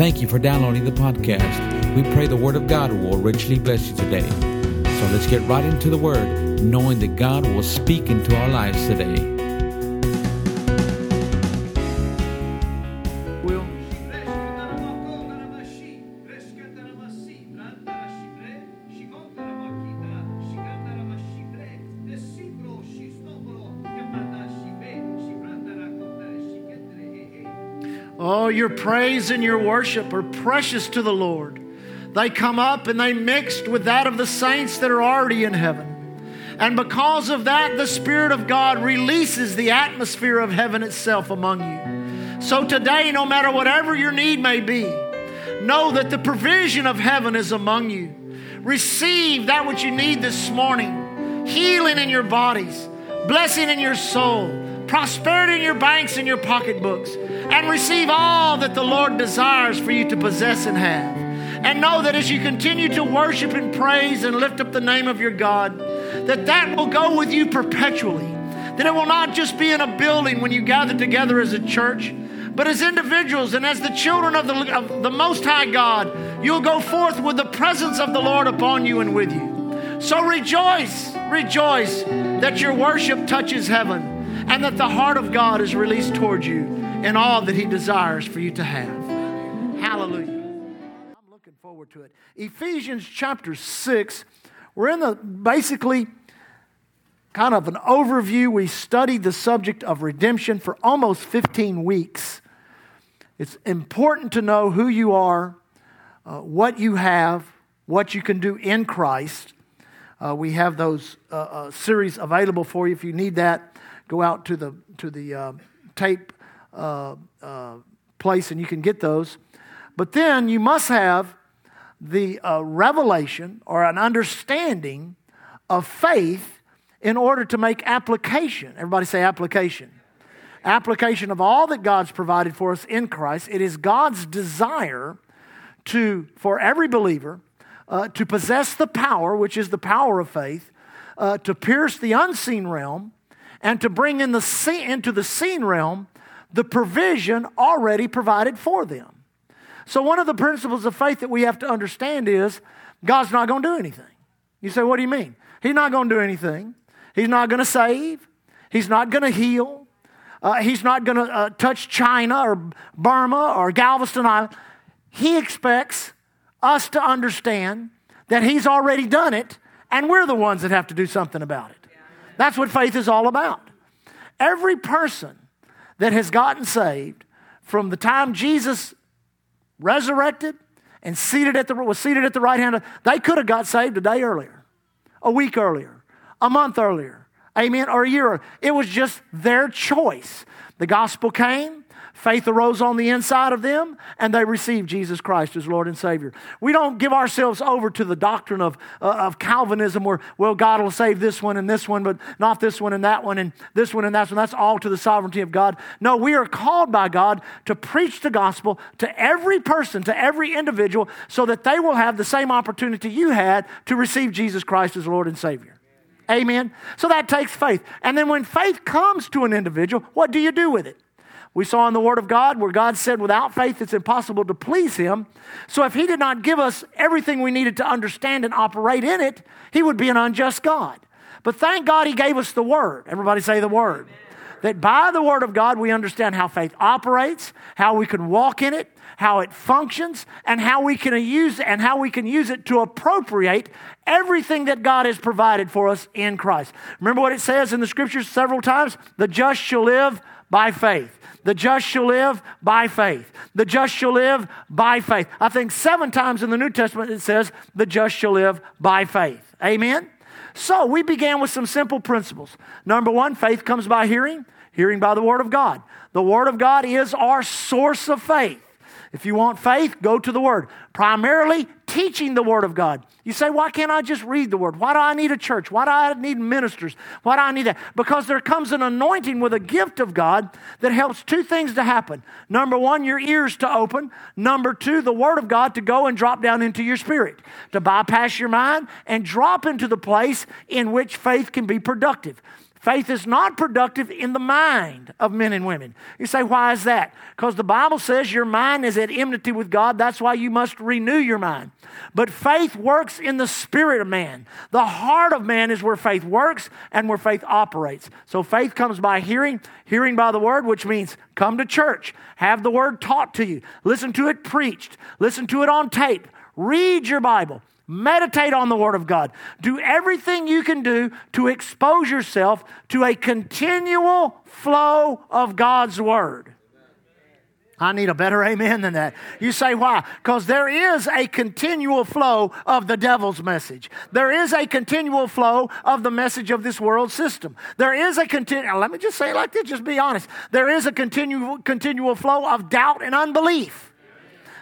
Thank you for downloading the podcast. We pray the Word of God will richly bless you today. So let's get right into the Word, knowing that God will speak into our lives today. Your praise and your worship are precious to the Lord. They come up and they mixed with that of the saints that are already in heaven. And because of that, the Spirit of God releases the atmosphere of heaven itself among you. So today, no matter whatever your need may be, know that the provision of heaven is among you. Receive that which you need this morning healing in your bodies, blessing in your soul, prosperity in your banks and your pocketbooks, and receive all that the Lord desires for you to possess and have. And know that as you continue to worship and praise and lift up the name of your God, that that will go with you perpetually. That it will not just be in a building when you gather together as a church, but as individuals and as the children of the, of the Most High God, you'll go forth with the presence of the Lord upon you and with you. So rejoice, rejoice that your worship touches heaven and that the heart of God is released towards you in all that He desires for you to have. Hallelujah. I'm looking forward to it. Ephesians chapter 6, we're in the basically kind of an overview. We studied the subject of redemption for almost 15 weeks. It's important to know who you are, uh, what you have, what you can do in Christ. Uh, we have those uh, uh series available for you if you need that. Go out to the to the uh, tape uh, place and you can get those. But then you must have the revelation or an understanding of faith in order to make application. Everybody say application. Application of all that God's provided for us in Christ. It is God's desire to, for every believer, uh, to possess the power, which is the power of faith, uh, to pierce the unseen realm, and to bring in the see- into the seen realm the provision already provided for them. So, one of the principles of faith that we have to understand is God's not going to do anything. You say, what do you mean? He's not going to do anything. He's not going to save. He's not going to heal. Uh, he's not going to uh, touch China or Burma or Galveston Island. He expects us to understand that He's already done it, and we're the ones that have to do something about it. That's what faith is all about. Every person that has gotten saved from the time Jesus resurrected and seated at the, was seated at the right hand of, they could have got saved a day earlier, a week earlier, a month earlier, amen, or a year earlier. It was just their choice. The gospel came, faith arose on the inside of them, and they received Jesus Christ as Lord and Savior. We don't give ourselves over to the doctrine of, uh, of Calvinism where, well, God will save this one and this one, but not this one and that one and this one and that one. That's all to the sovereignty of God. No, we are called by God to preach the gospel to every person, to every individual, so that they will have the same opportunity you had to receive Jesus Christ as Lord and Savior. Amen. So that takes faith. And then when faith comes to an individual, what do you do with it? We saw in the Word of God where God said, without faith, it's impossible to please Him. So if He did not give us everything we needed to understand and operate in it, He would be an unjust God. But thank God He gave us the Word. Everybody say the Word. That by the Word of God, we understand how faith operates, how we can walk in it, how it functions, and how we can use and how we can use it to appropriate everything that God has provided for us in Christ. Remember what it says in the scriptures several times? The just shall live by faith. The just shall live by faith. The just shall live by faith. I think seven times in the New Testament it says, the just shall live by faith. Amen? So we began with some simple principles. Number one, faith comes by hearing, hearing by the Word of God. The Word of God is our source of faith. If you want faith, go to the Word. Primarily teaching the Word of God. You say, why can't I just read the Word? Why do I need a church? Why do I need ministers? Why do I need that? Because there comes an anointing with a gift of God that helps two things to happen. Number one, your ears to open. Number two, the Word of God to go and drop down into your spirit, to bypass your mind and drop into the place in which faith can be productive. Faith is not productive in the mind of men and women. You say, why is that? Because the Bible says your mind is at enmity with God. That's why you must renew your mind. But faith works in the spirit of man. The heart of man is where faith works and where faith operates. So faith comes by hearing, hearing by the word, which means come to church, have the word taught to you, listen to it preached, listen to it on tape, read your Bible. Meditate on the Word of God. Do everything you can do to expose yourself to a continual flow of God's Word. I need a better amen than that. You say why? Because there is a continual flow of the devil's message. There is a continual flow of the message of this world system. There is a continual, let me just say it like this, just be honest. There is a continual, continual flow of doubt and unbelief.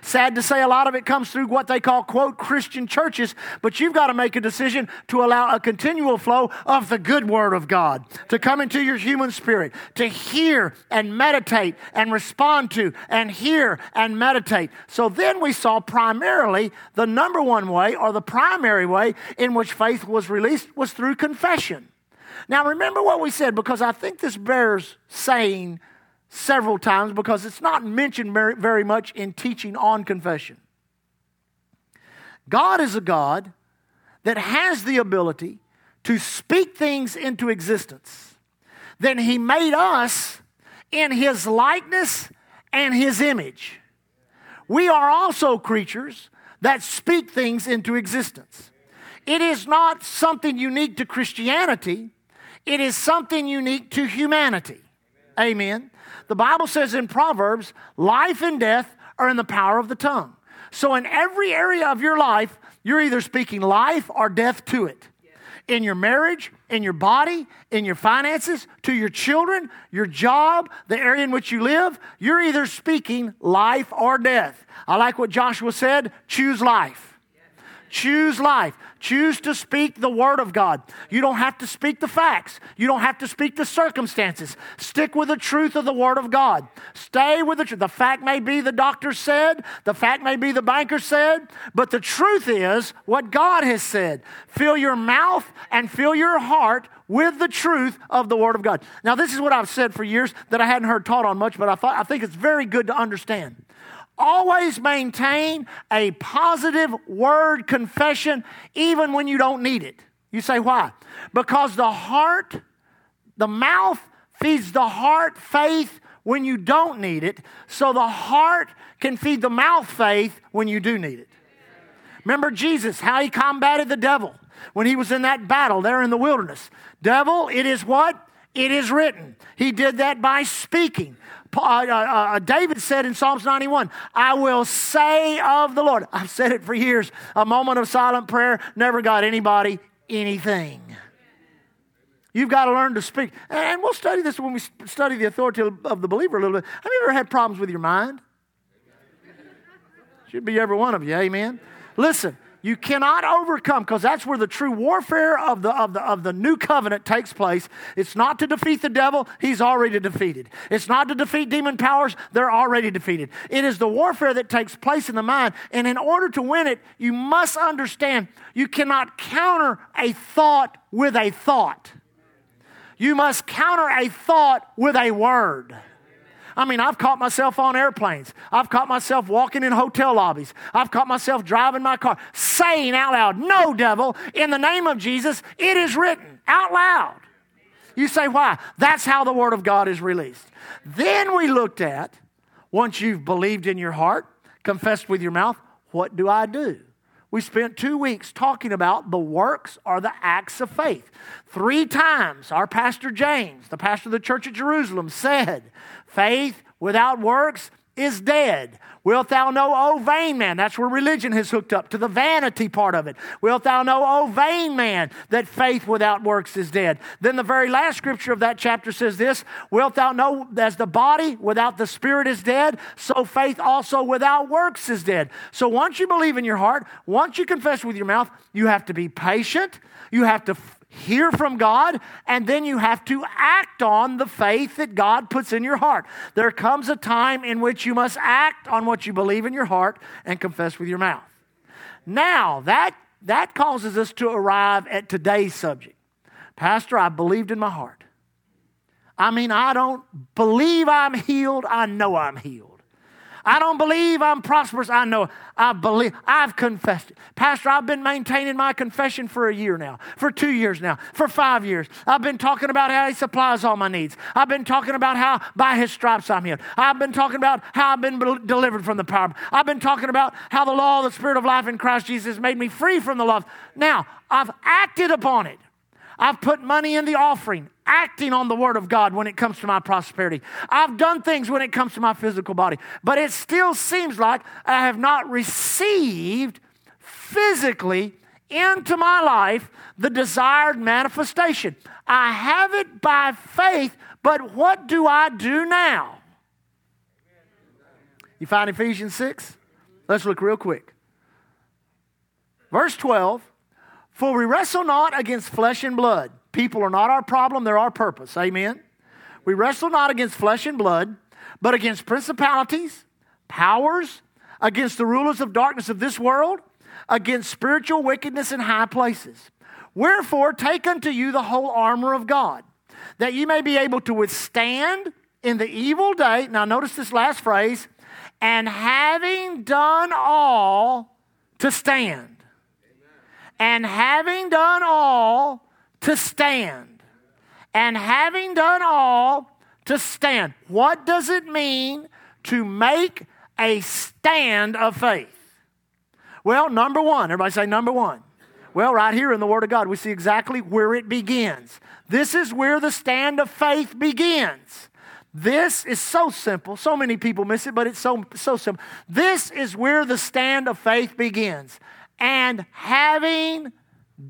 Sad to say, a lot of it comes through what they call, quote, Christian churches, but you've got to make a decision to allow a continual flow of the good word of God to come into your human spirit, to hear and meditate and respond to and hear and meditate. So then we saw primarily the number one way or the primary way in which faith was released was through confession. Now, remember what we said because I think this bears saying several times because it's not mentioned very, much in teaching on confession. God is a God that has the ability to speak things into existence. Then He made us in His likeness and His image. We are also creatures that speak things into existence. It is not something unique to Christianity, it is something unique to humanity. Amen. The Bible says in Proverbs, life and death are in the power of the tongue. So, in every area of your life, you're either speaking life or death to it. In your marriage, in your body, in your finances, to your children, your job, the area in which you live, you're either speaking life or death. I like what Joshua said choose life. Choose life. Choose to speak the Word of God. You don't have to speak the facts, you don't have to speak the circumstances. Stick with the truth of the Word of God. Stay with the truth. The fact may be the doctor said, the fact may be the banker said, but the truth is what God has said. Fill your mouth and fill your heart with the truth of the Word of God. Now, this is what I've said for years that I hadn't heard taught on much, but I, thought, I think it's very good to understand. Always maintain a positive word confession even when you don't need it. You say, why? Because the heart, the mouth feeds the heart faith when you don't need it, so the heart can feed the mouth faith when you do need it. Remember Jesus, how he combated the devil when he was in that battle there in the wilderness. Devil, it is what? It is written. He did that by speaking. Uh, uh, uh, David said in Psalms 91, I will say of the Lord. I've said it for years. A moment of silent prayer never got anybody anything. You've got to learn to speak. And we'll study this when we study the authority of the believer a little bit. Have you ever had problems with your mind? Should be every one of you, amen? Listen, you cannot overcome because that's where the true warfare of the, of, the, of the new covenant takes place. It's not to defeat the devil, he's already defeated. It's not to defeat demon powers, they're already defeated. It is the warfare that takes place in the mind. And in order to win it, you must understand you cannot counter a thought with a thought. You must counter a thought with a word. I mean, I've caught myself on airplanes. I've caught myself walking in hotel lobbies. I've caught myself driving my car, saying out loud, No, devil, in the name of Jesus, it is written out loud. You say, Why? That's how the Word of God is released. Then we looked at, once you've believed in your heart, confessed with your mouth, what do I do? We spent two weeks talking about the works or the acts of faith. Three times, our pastor James, the pastor of the church at Jerusalem, said, Faith without works is dead. Wilt thou know, O vain man? That's where religion has hooked up to the vanity part of it. Wilt thou know, O vain man, that faith without works is dead? Then the very last scripture of that chapter says this Wilt thou know, as the body without the spirit is dead, so faith also without works is dead. So once you believe in your heart, once you confess with your mouth, you have to be patient. You have to hear from God, and then you have to act on the faith that God puts in your heart. There comes a time in which you must act on what you believe in your heart and confess with your mouth. Now, that, that causes us to arrive at today's subject. Pastor, I believed in my heart. I mean, I don't believe I'm healed. I know I'm healed. I don't believe I'm prosperous. I know I believe. I've confessed it. Pastor, I've been maintaining my confession for a year now, for two years now, for five years. I've been talking about how He supplies all my needs. I've been talking about how by His stripes I'm healed. I've been talking about how I've been delivered from the power. I've been talking about how the law of the Spirit of life in Christ Jesus made me free from the law. Now, I've acted upon it. I've put money in the offering, acting on the word of God when it comes to my prosperity. I've done things when it comes to my physical body, but it still seems like I have not received physically into my life the desired manifestation. I have it by faith, but what do I do now? You find Ephesians 6? Let's look real quick. Verse 12 for we wrestle not against flesh and blood. People are not our problem, they're our purpose. Amen. We wrestle not against flesh and blood, but against principalities, powers, against the rulers of darkness of this world, against spiritual wickedness in high places. Wherefore, take unto you the whole armor of God, that ye may be able to withstand in the evil day. Now, notice this last phrase, and having done all, to stand and having done all to stand. And having done all to stand. What does it mean to make a stand of faith? Well, number one, everybody say number one. Well, right here in the Word of God, we see exactly where it begins. This is where the stand of faith begins. This is so simple. So many people miss it, but it's so, so simple. This is where the stand of faith begins and having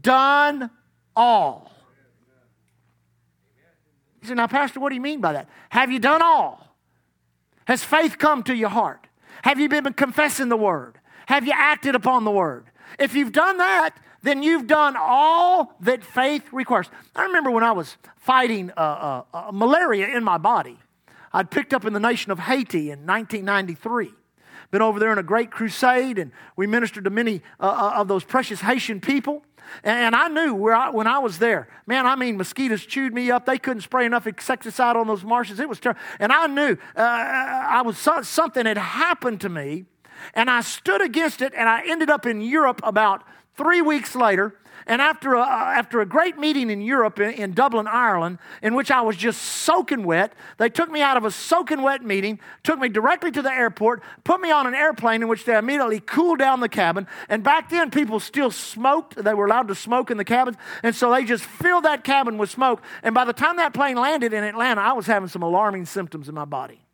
done all. You say, now, Pastor, what do you mean by that? Have you done all? Has faith come to your heart? Have you been confessing the word? Have you acted upon the word? If you've done that, then you've done all that faith requires. I remember when I was fighting uh, uh, uh, malaria in my body. I'd picked up in the nation of Haiti in 1993 been over there in a great crusade, and we ministered to many uh, uh, of those precious Haitian people. And I knew where I, when I was there, man, I mean, mosquitoes chewed me up. They couldn't spray enough insecticide on those marshes. It was terrible. And I knew uh, I was something had happened to me, and I stood against it, and I ended up in Europe about three weeks later and after a, uh, after a great meeting in Europe, in, in Dublin, Ireland, in which I was just soaking wet, they took me out of a soaking wet meeting, took me directly to the airport, put me on an airplane in which they immediately cooled down the cabin. And back then, people still smoked. They were allowed to smoke in the cabins. And so they just filled that cabin with smoke. And by the time that plane landed in Atlanta, I was having some alarming symptoms in my body.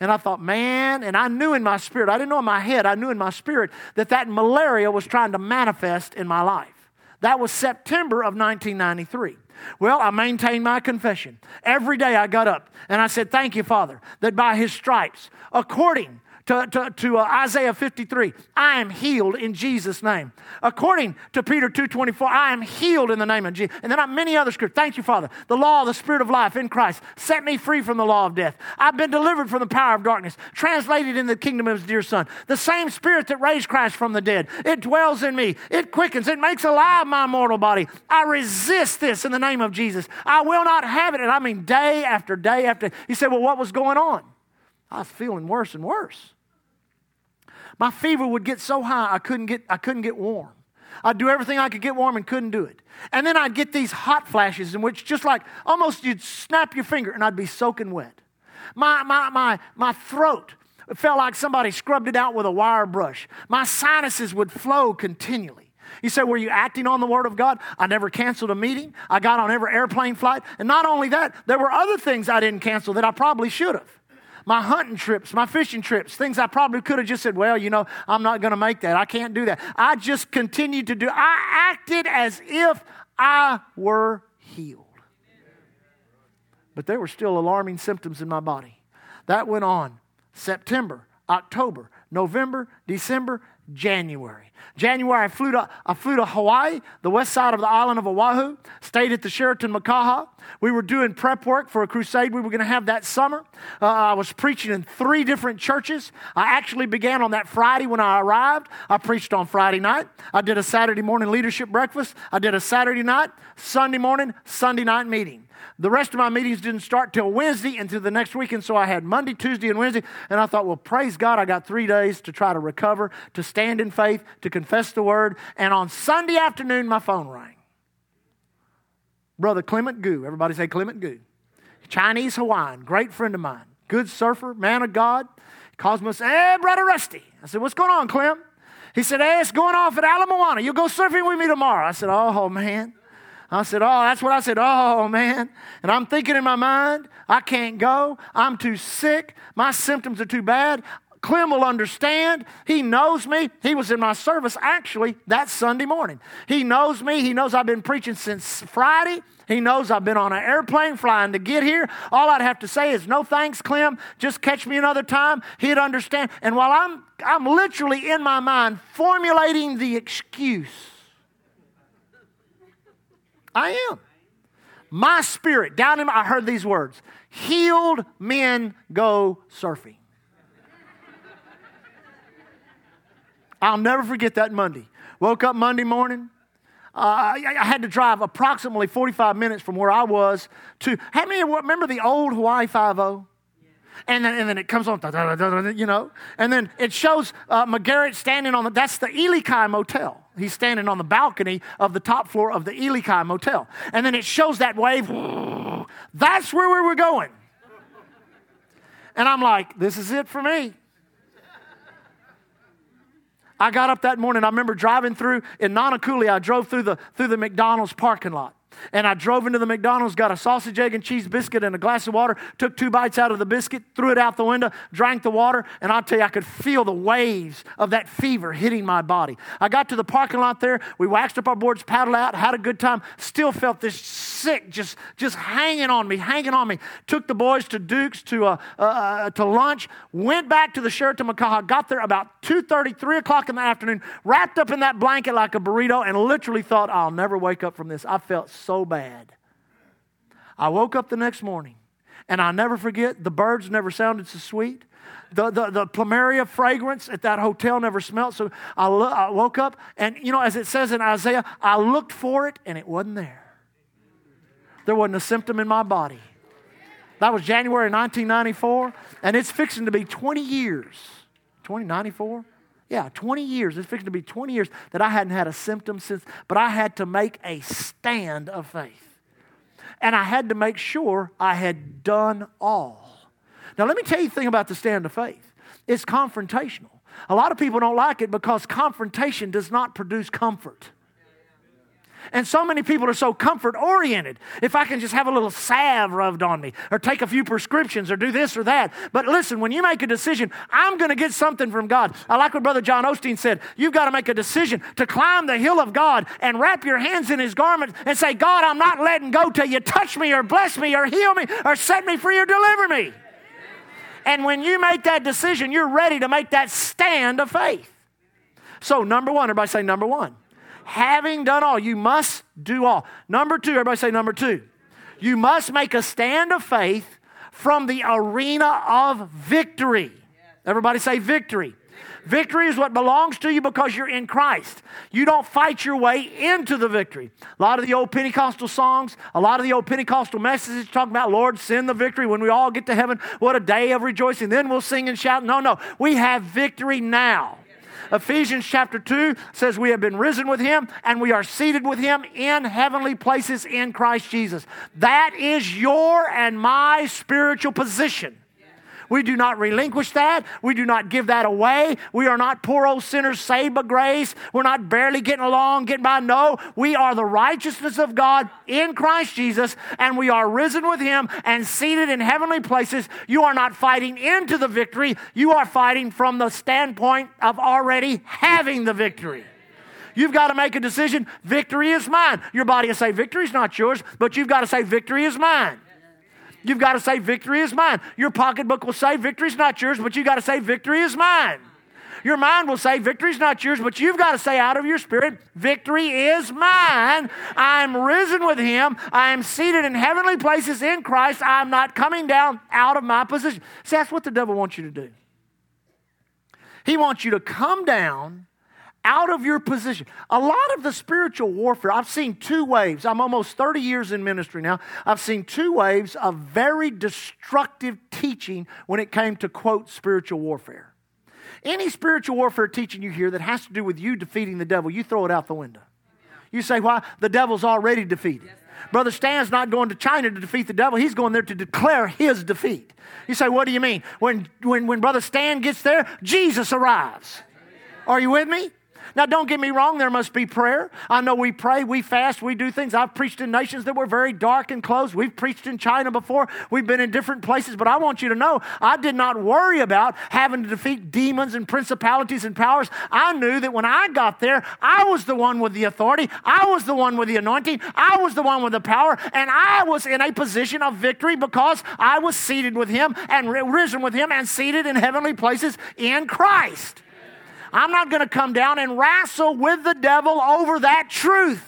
And I thought, man, and I knew in my spirit, I didn't know in my head, I knew in my spirit that that malaria was trying to manifest in my life. That was September of 1993. Well, I maintained my confession. Every day I got up and I said, Thank you, Father, that by his stripes, according to, to, to uh, Isaiah 53, I am healed in Jesus' name. According to Peter 2.24, I am healed in the name of Jesus. And then many other scriptures. Thank you, Father. The law of the Spirit of life in Christ set me free from the law of death. I've been delivered from the power of darkness, translated in the kingdom of his dear Son. The same Spirit that raised Christ from the dead. It dwells in me. It quickens. It makes alive my mortal body. I resist this in the name of Jesus. I will not have it. And I mean day after day after. You say, well, what was going on? I was feeling worse and worse. My fever would get so high I couldn't get, I couldn't get warm. I'd do everything I could get warm and couldn't do it. And then I'd get these hot flashes in which just like almost you'd snap your finger and I'd be soaking wet. My, my, my, my throat felt like somebody scrubbed it out with a wire brush. My sinuses would flow continually. You say, Were you acting on the Word of God? I never canceled a meeting. I got on every airplane flight. And not only that, there were other things I didn't cancel that I probably should have my hunting trips, my fishing trips, things I probably could have just said, well, you know, I'm not going to make that. I can't do that. I just continued to do. I acted as if I were healed. But there were still alarming symptoms in my body. That went on September, October, November, December, January. January, I flew, to, I flew to Hawaii, the west side of the island of Oahu, stayed at the Sheraton Makaha. We were doing prep work for a crusade we were going to have that summer. Uh, I was preaching in three different churches. I actually began on that Friday when I arrived. I preached on Friday night. I did a Saturday morning leadership breakfast. I did a Saturday night, Sunday morning, Sunday night meeting. The rest of my meetings didn't start till Wednesday into the next week, and so I had Monday, Tuesday, and Wednesday. And I thought, well, praise God, I got three days to try to recover, to stand in faith, to confess the word. And on Sunday afternoon, my phone rang. Brother Clement Gu, everybody say Clement Gu, Chinese Hawaiian, great friend of mine, good surfer, man of God. Calls me and says, Hey, Brother Rusty. I said, What's going on, Clem? He said, Hey, it's going off at Ala Moana. You'll go surfing with me tomorrow. I said, Oh, man. I said, Oh, that's what I said. Oh, man. And I'm thinking in my mind, I can't go. I'm too sick. My symptoms are too bad. Clem will understand. He knows me. He was in my service actually that Sunday morning. He knows me. He knows I've been preaching since Friday. He knows I've been on an airplane flying to get here. All I'd have to say is, no thanks, Clem. Just catch me another time. He'd understand. And while I'm, I'm literally in my mind formulating the excuse I am. My spirit, down in my, I heard these words healed men go surfing. I'll never forget that Monday. Woke up Monday morning. Uh, I, I, had to drive approximately 45 minutes from where I was to. How many remember the old Hawaii 5 and then, and then it comes on, you know, and then it shows uh, McGarrett standing on the, that's the Ilikai Motel. He's standing on the balcony of the top floor of the Ilikai Motel. And then it shows that wave. That's where we were going. And I'm like, this is it for me. I got up that morning. I remember driving through in Nanakuli. I drove through the, through the McDonald's parking lot. And I drove into the McDonald's, got a sausage, egg, and cheese biscuit and a glass of water, took two bites out of the biscuit, threw it out the window, drank the water, and I'll tell you, I could feel the waves of that fever hitting my body. I got to the parking lot there, we waxed up our boards, paddled out, had a good time, still felt this sick, just, just hanging on me, hanging on me. Took the boys to Duke's to, uh, uh, uh to lunch, went back to the Sheraton Makaha, got there about 2.30, 3 o'clock in the afternoon, wrapped up in that blanket like a burrito, and literally thought, I'll never wake up from this. I felt so bad. I woke up the next morning, and I'll never forget the birds never sounded so sweet. The, the, the plumeria fragrance at that hotel never smelled. So I, lo- I woke up, and you know, as it says in Isaiah, I looked for it, and it wasn't there. There wasn't a symptom in my body. That was January 1994, and it's fixing to be 20 years. 2094? Yeah, 20 years. It's fixing to be 20 years that I hadn't had a symptom since, but I had to make a stand of faith. And I had to make sure I had done all. Now, let me tell you the thing about the stand of faith it's confrontational. A lot of people don't like it because confrontation does not produce comfort. And so many people are so comfort oriented. If I can just have a little salve rubbed on me, or take a few prescriptions, or do this or that. But listen, when you make a decision, I'm going to get something from God. I like what Brother John Osteen said. You've got to make a decision to climb the hill of God and wrap your hands in His garment and say, God, I'm not letting go till you touch me, or bless me, or heal me, or set me free, or deliver me. And when you make that decision, you're ready to make that stand of faith. So, number one, everybody say number one having done all, you must do all. Number two, everybody say number two. You must make a stand of faith from the arena of victory. Everybody say victory. Victory is what belongs to you because you're in Christ. You don't fight your way into the victory. A lot of the old Pentecostal songs, a lot of the old Pentecostal messages talk about, Lord, send the victory. When we all get to heaven, what a day of rejoicing. Then we'll sing and shout. No, no. We have victory now. Ephesians chapter 2 says we have been risen with him and we are seated with him in heavenly places in Christ Jesus. That is your and my spiritual position. We do not relinquish that. We do not give that away. We are not poor old sinners saved by grace. We're not barely getting along, getting by. No, we are the righteousness of God in Christ Jesus, and we are risen with Him and seated in heavenly places. You are not fighting into the victory, you are fighting from the standpoint of already having the victory. You've got to make a decision. Victory is mine. Your body will say, Victory is not yours, but you've got to say, Victory is mine. You've got to say, Victory is mine. Your pocketbook will say, Victory is not yours, but you've got to say, Victory is mine. Your mind will say, Victory's not yours, but you've got to say out of your spirit, Victory is mine. I'm risen with him. I am seated in heavenly places in Christ. I'm not coming down out of my position. See, that's what the devil wants you to do. He wants you to come down out of your position. A lot of the spiritual warfare, I've seen two waves. I'm almost 30 years in ministry now. I've seen two waves of very destructive teaching when it came to, quote, spiritual warfare. Any spiritual warfare teaching you hear that has to do with you defeating the devil, you throw it out the window. You say, why? The devil's already defeated. Brother Stan's not going to China to defeat the devil. He's going there to declare his defeat. You say, what do you mean? When, when, when Brother Stan gets there, Jesus arrives. Are you with me? Now, don't get me wrong, there must be prayer. I know we pray, we fast, we do things. I've preached in nations that were very dark and closed. We've preached in China before, we've been in different places, but I want you to know I did not worry about having to defeat demons and principalities and powers. I knew that when I got there, I was the one with the authority, I was the one with the anointing, I was the one with the power, and I was in a position of victory because I was seated with Him and risen with Him and seated in heavenly places in Christ. I'm not going to come down and wrestle with the devil over that truth.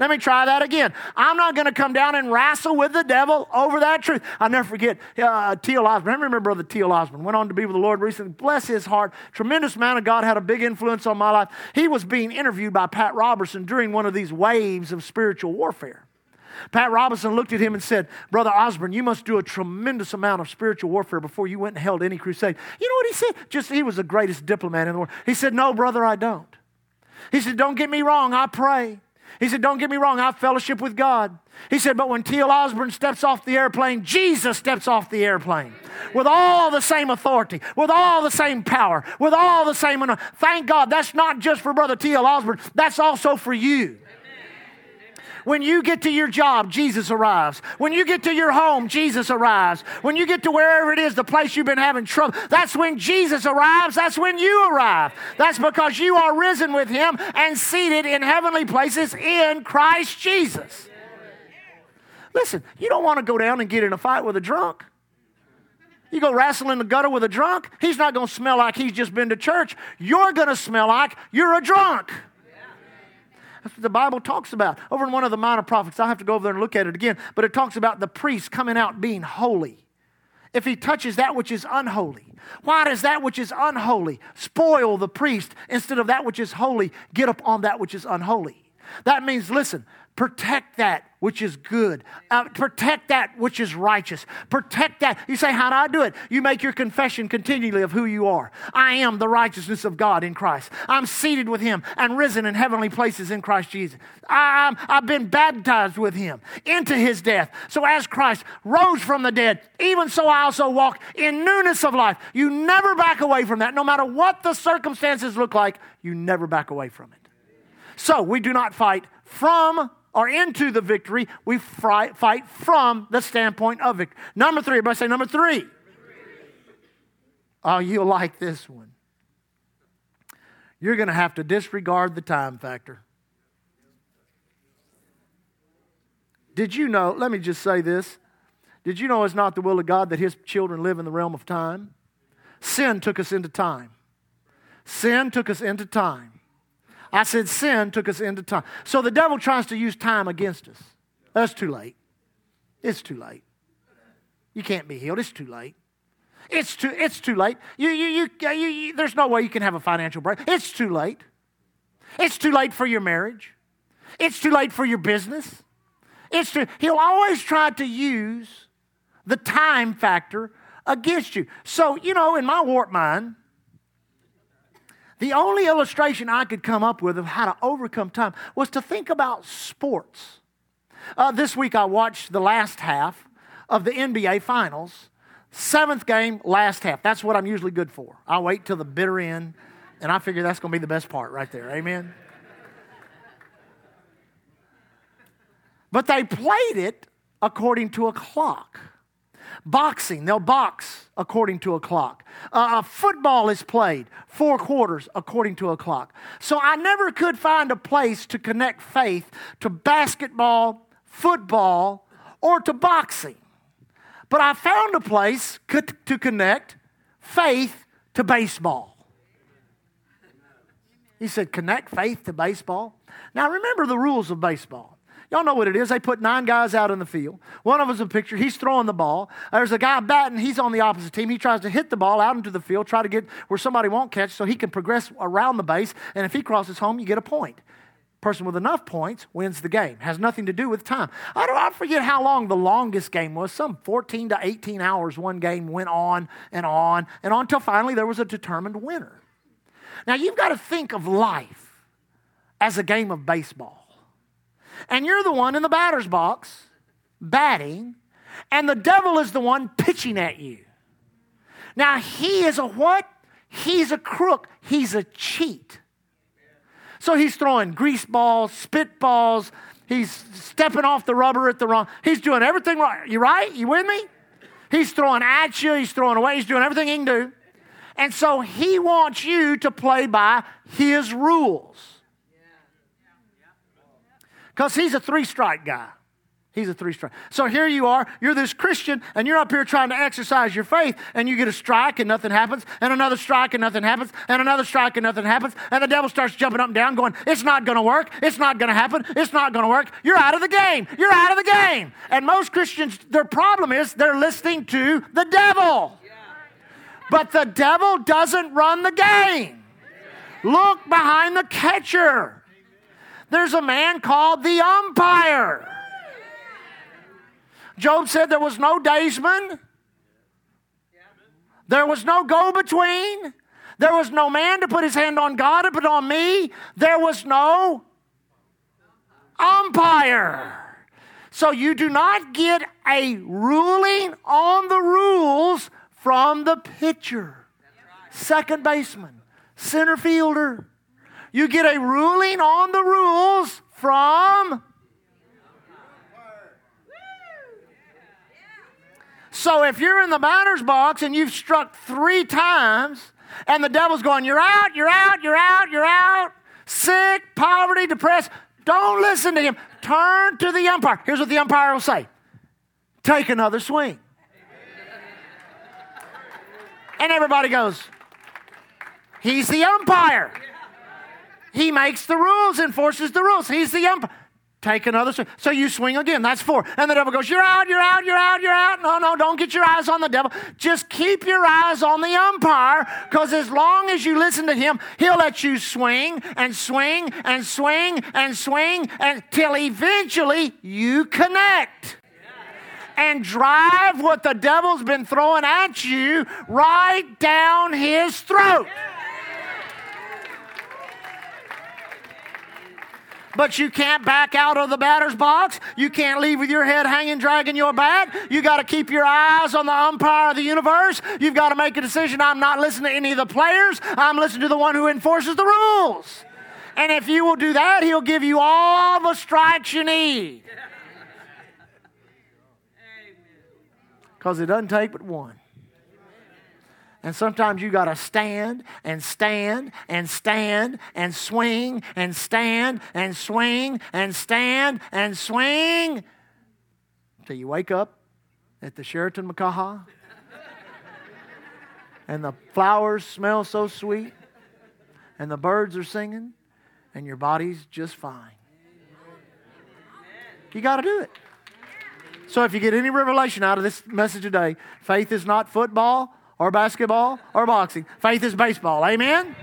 Let me try that again. I'm not going to come down and wrestle with the devil over that truth. I'll never forget uh, T.L. Osborn. I remember Brother T.L. Osborn. Went on to be with the Lord recently. Bless his heart. Tremendous man of God. Had a big influence on my life. He was being interviewed by Pat Robertson during one of these waves of spiritual warfare. Pat Robertson looked at him and said, Brother Osborn, you must do a tremendous amount of spiritual warfare before you went and held any crusade. You know what he said? Just he was the greatest diplomat in the world. He said, No, brother, I don't. He said, Don't get me wrong, I pray. He said, Don't get me wrong, I fellowship with God. He said, But when T.L. Osborn steps off the airplane, Jesus steps off the airplane with all the same authority, with all the same power, with all the same. Thank God that's not just for Brother T.L. Osborn, that's also for you. When you get to your job, Jesus arrives. When you get to your home, Jesus arrives. When you get to wherever it is, the place you've been having trouble, that's when Jesus arrives. That's when you arrive. That's because you are risen with him and seated in heavenly places in Christ Jesus. Listen, you don't want to go down and get in a fight with a drunk. You go wrestle in the gutter with a drunk, he's not going to smell like he's just been to church. You're going to smell like you're a drunk. That's what the Bible talks about. Over in one of the minor prophets, I have to go over there and look at it again, but it talks about the priest coming out being holy. If he touches that which is unholy, why does that which is unholy spoil the priest instead of that which is holy get up on that which is unholy? That means, listen, protect that which is good. Uh, protect that which is righteous. Protect that. You say, How do I do it? You make your confession continually of who you are. I am the righteousness of God in Christ. I'm seated with Him and risen in heavenly places in Christ Jesus. I, have been baptized with Him into His death. So as Christ rose from the dead, even so I also walk in newness of life. You never back away from that. No matter what the circumstances look like, you never back away from it. So we do not fight from or into the victory, we fight from the standpoint of victory. Number three, everybody say number three. Oh, you'll like this one. You're going to have to disregard the time factor. Did you know? Let me just say this. Did you know it's not the will of God that His children live in the realm of time? Sin took us into time. Sin took us into time. I said sin took us into time. So the devil tries to use time against us. That's too late. It's too late. You can't be healed. It's too late. It's too, it's too late. You, you, you, you, there's no way you can have a financial break. It's too late. It's too late for your marriage. It's too late for your business. It's too, he'll always try to use the time factor against you. So, you know, in my warped mind, the only illustration I could come up with of how to overcome time was to think about sports. Uh, this week I watched the last half of the NBA Finals. Seventh game, last half. That's what I'm usually good for. I wait till the bitter end, and I figure that's going to be the best part right there. Amen? But they played it according to a clock. Boxing, they'll box according to a clock. Uh, football is played four quarters according to a clock. So I never could find a place to connect faith to basketball, football, or to boxing. But I found a place to connect faith to baseball. He said, connect faith to baseball. Now remember the rules of baseball. Y'all know what it is. They put nine guys out in the field. One of them's a picture. He's throwing the ball. There's a guy batting. He's on the opposite team. He tries to hit the ball out into the field, try to get where somebody won't catch so he can progress around the base. And if he crosses home, you get a point. Person with enough points wins the game. Has nothing to do with time. I don't I forget how long the longest game was. Some 14 to 18 hours one game went on and on and on until finally there was a determined winner. Now you've got to think of life as a game of baseball and you're the one in the batter's box batting, and the devil is the one pitching at you. Now, he is a what? He's a crook, he's a cheat. So he's throwing grease balls, spit balls, he's stepping off the rubber at the wrong. He's doing everything right. You right? You with me? He's throwing at you, he's throwing away, he's doing everything he can do. And so he wants you to play by his rules. Because he's a three strike guy. He's a three strike. So here you are, you're this Christian, and you're up here trying to exercise your faith, and you get a strike and nothing happens, and another strike and nothing happens, and another strike and nothing happens, and the devil starts jumping up and down, going, It's not gonna work, it's not gonna happen, it's not gonna work. You're out of the game, you're out of the game. And most Christians, their problem is they're listening to the devil. But the devil doesn't run the game. Look behind the catcher there's a man called the umpire. Job said there was no daysman, there was no go between, there was no man to put his hand on God and put on me, there was no umpire. So you do not get a ruling on the rules from the pitcher, second baseman, center fielder. You get a ruling on the rules from. So if you're in the batter's box and you've struck three times, and the devil's going, You're out, you're out, you're out, you're out, sick, poverty, depressed, don't listen to him. Turn to the umpire. Here's what the umpire will say Take another swing. And everybody goes, He's the umpire. He makes the rules, enforces the rules. He's the umpire. Take another swing. So you swing again. That's four. And the devil goes, You're out, you're out, you're out, you're out. No, no, don't get your eyes on the devil. Just keep your eyes on the umpire because as long as you listen to him, he'll let you swing and swing and swing and swing until eventually you connect and drive what the devil's been throwing at you right down his throat. But you can't back out of the batter's box. You can't leave with your head hanging, dragging your bat. You got to keep your eyes on the umpire of the universe. You've got to make a decision. I'm not listening to any of the players. I'm listening to the one who enforces the rules. And if you will do that, he'll give you all the strikes you need. Because it doesn't take but one. And sometimes you got to stand and stand and stand and swing and stand and swing and stand and swing until you wake up at the Sheraton Makaha and the flowers smell so sweet and the birds are singing and your body's just fine. You got to do it. So if you get any revelation out of this message today, faith is not football or basketball or boxing. Faith is baseball. Amen?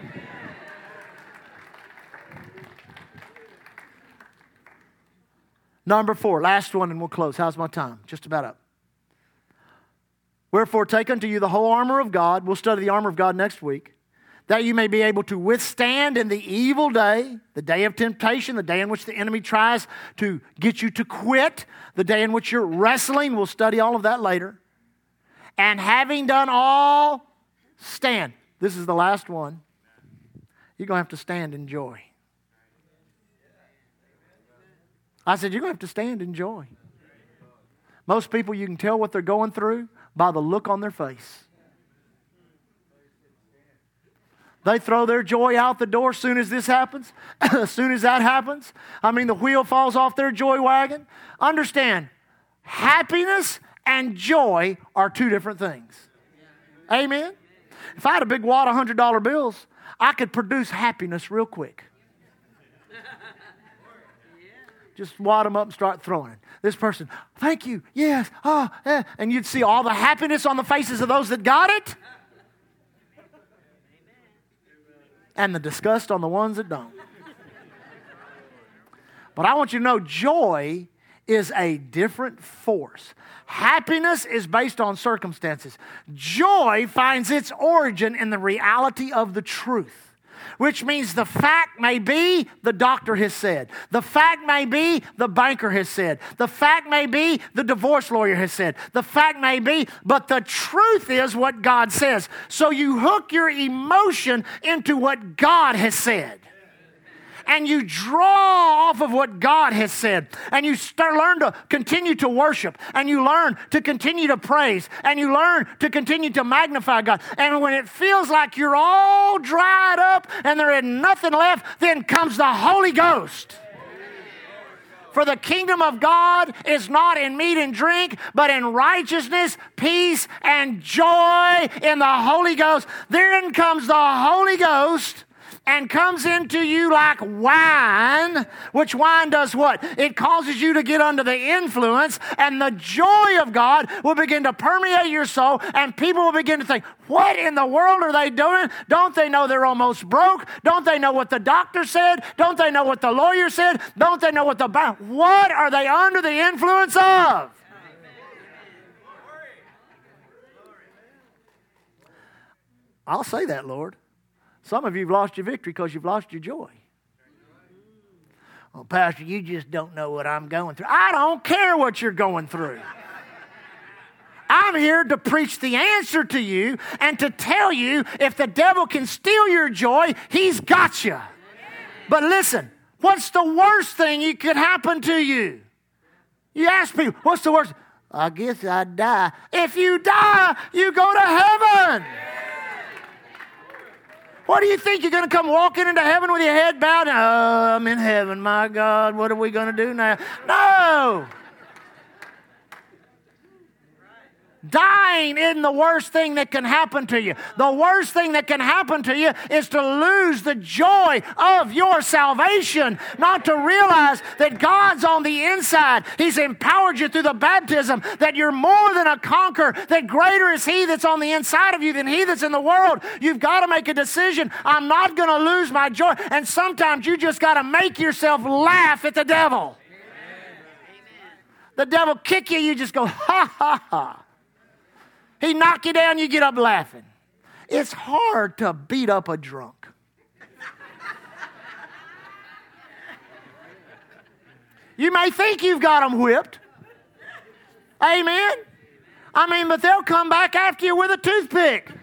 Number four, last one, and we'll close. How's my time? Just about up. Wherefore, take unto you the whole armor of God. We'll study the armor of God next week. That you may be able to withstand in the evil day, the day of temptation, the day in which the enemy tries to get you to quit, the day in which you're wrestling. We'll study all of that later. And having done all, stand. This is the last one. You're going to have to stand in joy. I said, You're going to have to stand in joy. Most people, you can tell what they're going through by the look on their face. They throw their joy out the door as soon as this happens, as soon as that happens. I mean, the wheel falls off their joy wagon. Understand, happiness and joy are two different things. Amen. If I had a big wad of $100 bills, I could produce happiness real quick. Just wad them up and start throwing it. This person, thank you, yes, oh, and you'd see all the happiness on the faces of those that got it, and the disgust on the ones that don't. But I want you to know joy is a different force. Happiness is based on circumstances. Joy finds its origin in the reality of the truth which means the fact may be the doctor has said. The fact may be the banker has said. The fact may be the divorce lawyer has said. The fact may be, but the truth is what God says. So you hook your emotion into what God has said and you draw off of what God has said, and you start learn to continue to worship, and you learn to continue to praise, and you learn to continue to magnify God. And when it feels like you're all dried up and there is nothing left, then comes the Holy Ghost. For the kingdom of God is not in meat and drink, but in righteousness, peace, and joy in the Holy Ghost. Then comes the Holy Ghost and comes into you like wine, which wine does what? It causes you to get under the influence, and the joy of God will begin to permeate your soul, and people will begin to think, What in the world are they doing? Don't they know they're almost broke? Don't they know what the doctor said? Don't they know what the lawyer said? Don't they know what the. What are they under the influence of? I'll say that, Lord. Some of you have lost your victory because you've lost your joy. Well, Pastor, you just don't know what I'm going through. I don't care what you're going through. I'm here to preach the answer to you and to tell you if the devil can steal your joy, he's got you. But listen, what's the worst thing that could happen to you? You ask people, what's the worst? I guess I'd die. If you die, you go to heaven. What do you think? You're going to come walking into heaven with your head bowed? Oh, I'm in heaven. My God, what are we going to do now? No. Dying isn't the worst thing that can happen to you. The worst thing that can happen to you is to lose the joy of your salvation, not to realize that God's on the inside. He's empowered you through the baptism, that you're more than a conqueror, that greater is He that's on the inside of you than He that's in the world. You've got to make a decision. I'm not going to lose my joy. And sometimes you just got to make yourself laugh at the devil. The devil kick you, you just go, ha ha ha. He knock you down, you get up laughing. It's hard to beat up a drunk. You may think you've got them whipped. Amen. I mean, but they'll come back after you with a toothpick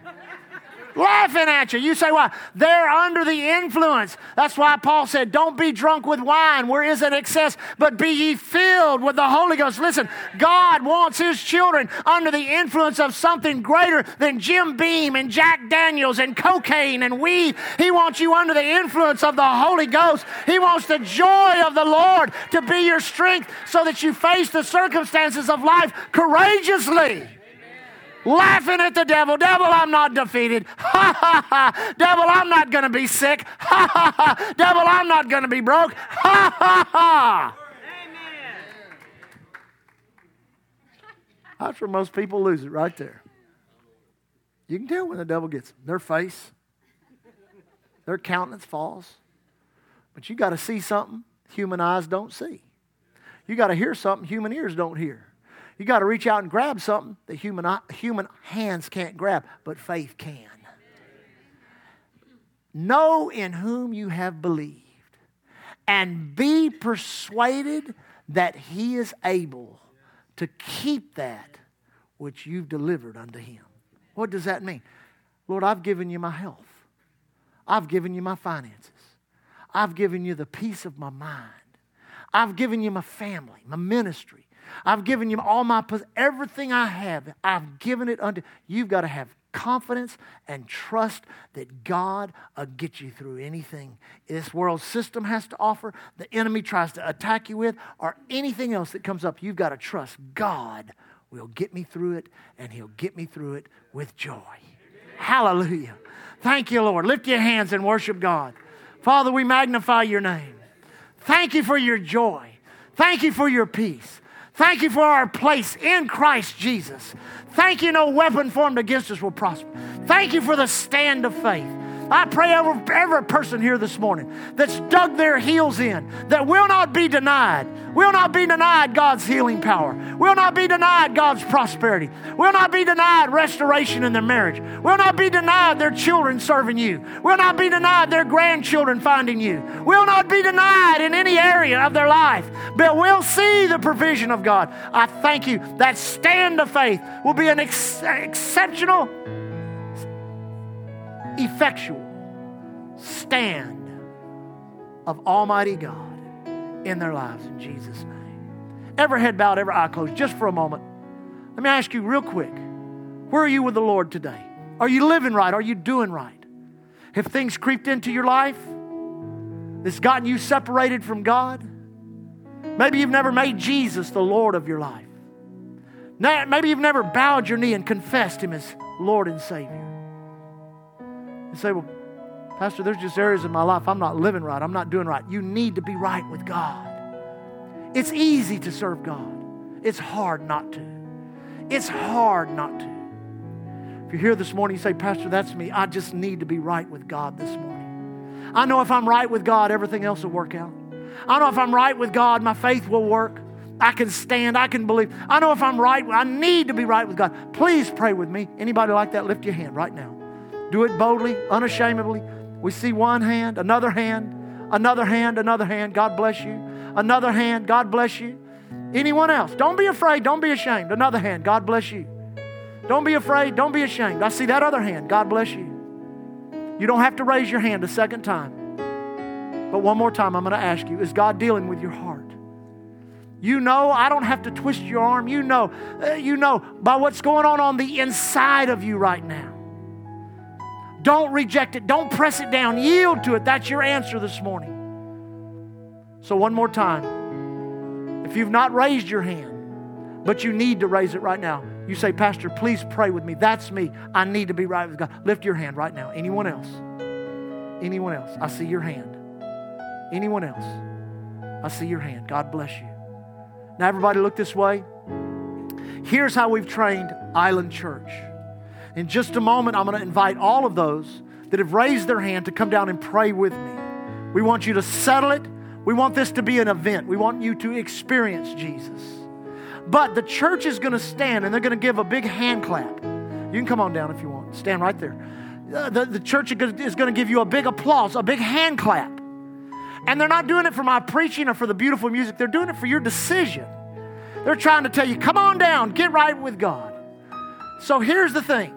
laughing at you. You say, why? They're under the influence. That's why Paul said, don't be drunk with wine where is an excess, but be ye filled with the Holy Ghost. Listen, God wants his children under the influence of something greater than Jim Beam and Jack Daniels and cocaine and weed. He wants you under the influence of the Holy Ghost. He wants the joy of the Lord to be your strength so that you face the circumstances of life courageously laughing at the devil. Devil, I'm not defeated. Ha ha ha. Devil, I'm not going to be sick. Ha ha ha. Devil, I'm not going to be broke. Ha ha ha. That's where most people lose it right there. You can tell when the devil gets them. Their face, their countenance falls. But you got to see something human eyes don't see. You got to hear something human ears don't hear. You got to reach out and grab something that human, human hands can't grab, but faith can. Know in whom you have believed and be persuaded that he is able to keep that which you've delivered unto him. What does that mean? Lord, I've given you my health. I've given you my finances. I've given you the peace of my mind. I've given you my family, my ministry. I've given you all my, everything I have, I've given it unto You've got to have confidence and trust that God will get you through anything this world system has to offer, the enemy tries to attack you with, or anything else that comes up. You've got to trust God will get me through it, and He'll get me through it with joy. Hallelujah. Thank you, Lord. Lift your hands and worship God. Father, we magnify your name. Thank you for your joy. Thank you for your peace. Thank you for our place in Christ Jesus. Thank you, no weapon formed against us will prosper. Thank you for the stand of faith. I pray over every person here this morning that's dug their heels in, that will not be denied, will not be denied God's healing power, will not be denied God's prosperity, will not be denied restoration in their marriage, will not be denied their children serving you, will not be denied their grandchildren finding you, will not be denied in any area of their life, but will see the provision of God. I thank you. That stand of faith will be an ex- exceptional effectual stand of Almighty God in their lives in Jesus' name. Every head bowed, every eye closed, just for a moment. Let me ask you real quick where are you with the Lord today? Are you living right? Are you doing right? Have things creeped into your life that's gotten you separated from God? Maybe you've never made Jesus the Lord of your life. Maybe you've never bowed your knee and confessed Him as Lord and Savior. You say, Well, Pastor, there's just areas in my life I'm not living right. I'm not doing right. You need to be right with God. It's easy to serve God, it's hard not to. It's hard not to. If you're here this morning, you say, Pastor, that's me. I just need to be right with God this morning. I know if I'm right with God, everything else will work out. I know if I'm right with God, my faith will work. I can stand. I can believe. I know if I'm right, I need to be right with God. Please pray with me. Anybody like that? Lift your hand right now. Do it boldly, unashamedly. We see one hand, another hand, another hand, another hand. God bless you. Another hand. God bless you. Anyone else? Don't be afraid. Don't be ashamed. Another hand. God bless you. Don't be afraid. Don't be ashamed. I see that other hand. God bless you. You don't have to raise your hand a second time. But one more time, I'm going to ask you is God dealing with your heart? You know, I don't have to twist your arm. You know, uh, you know by what's going on on the inside of you right now. Don't reject it. Don't press it down. Yield to it. That's your answer this morning. So, one more time. If you've not raised your hand, but you need to raise it right now, you say, Pastor, please pray with me. That's me. I need to be right with God. Lift your hand right now. Anyone else? Anyone else? I see your hand. Anyone else? I see your hand. God bless you. Now, everybody, look this way. Here's how we've trained Island Church. In just a moment, I'm going to invite all of those that have raised their hand to come down and pray with me. We want you to settle it. We want this to be an event. We want you to experience Jesus. But the church is going to stand and they're going to give a big hand clap. You can come on down if you want. Stand right there. Uh, the, the church is going to give you a big applause, a big hand clap. And they're not doing it for my preaching or for the beautiful music, they're doing it for your decision. They're trying to tell you, come on down, get right with God. So here's the thing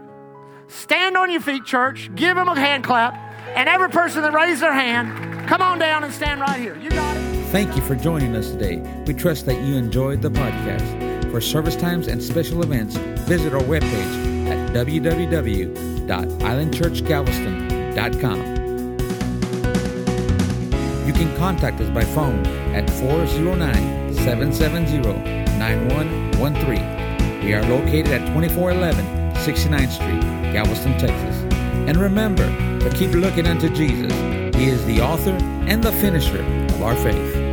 Stand on your feet, church. Give them a hand clap. And every person that raised their hand, come on down and stand right here. You got it. Thank you for joining us today. We trust that you enjoyed the podcast. For service times and special events, visit our webpage at www.islandchurchgalveston.com. You can contact us by phone at 409 770 9113. We are located at 2411 69th Street, Galveston, Texas. And remember to keep looking unto Jesus. He is the author and the finisher of our faith.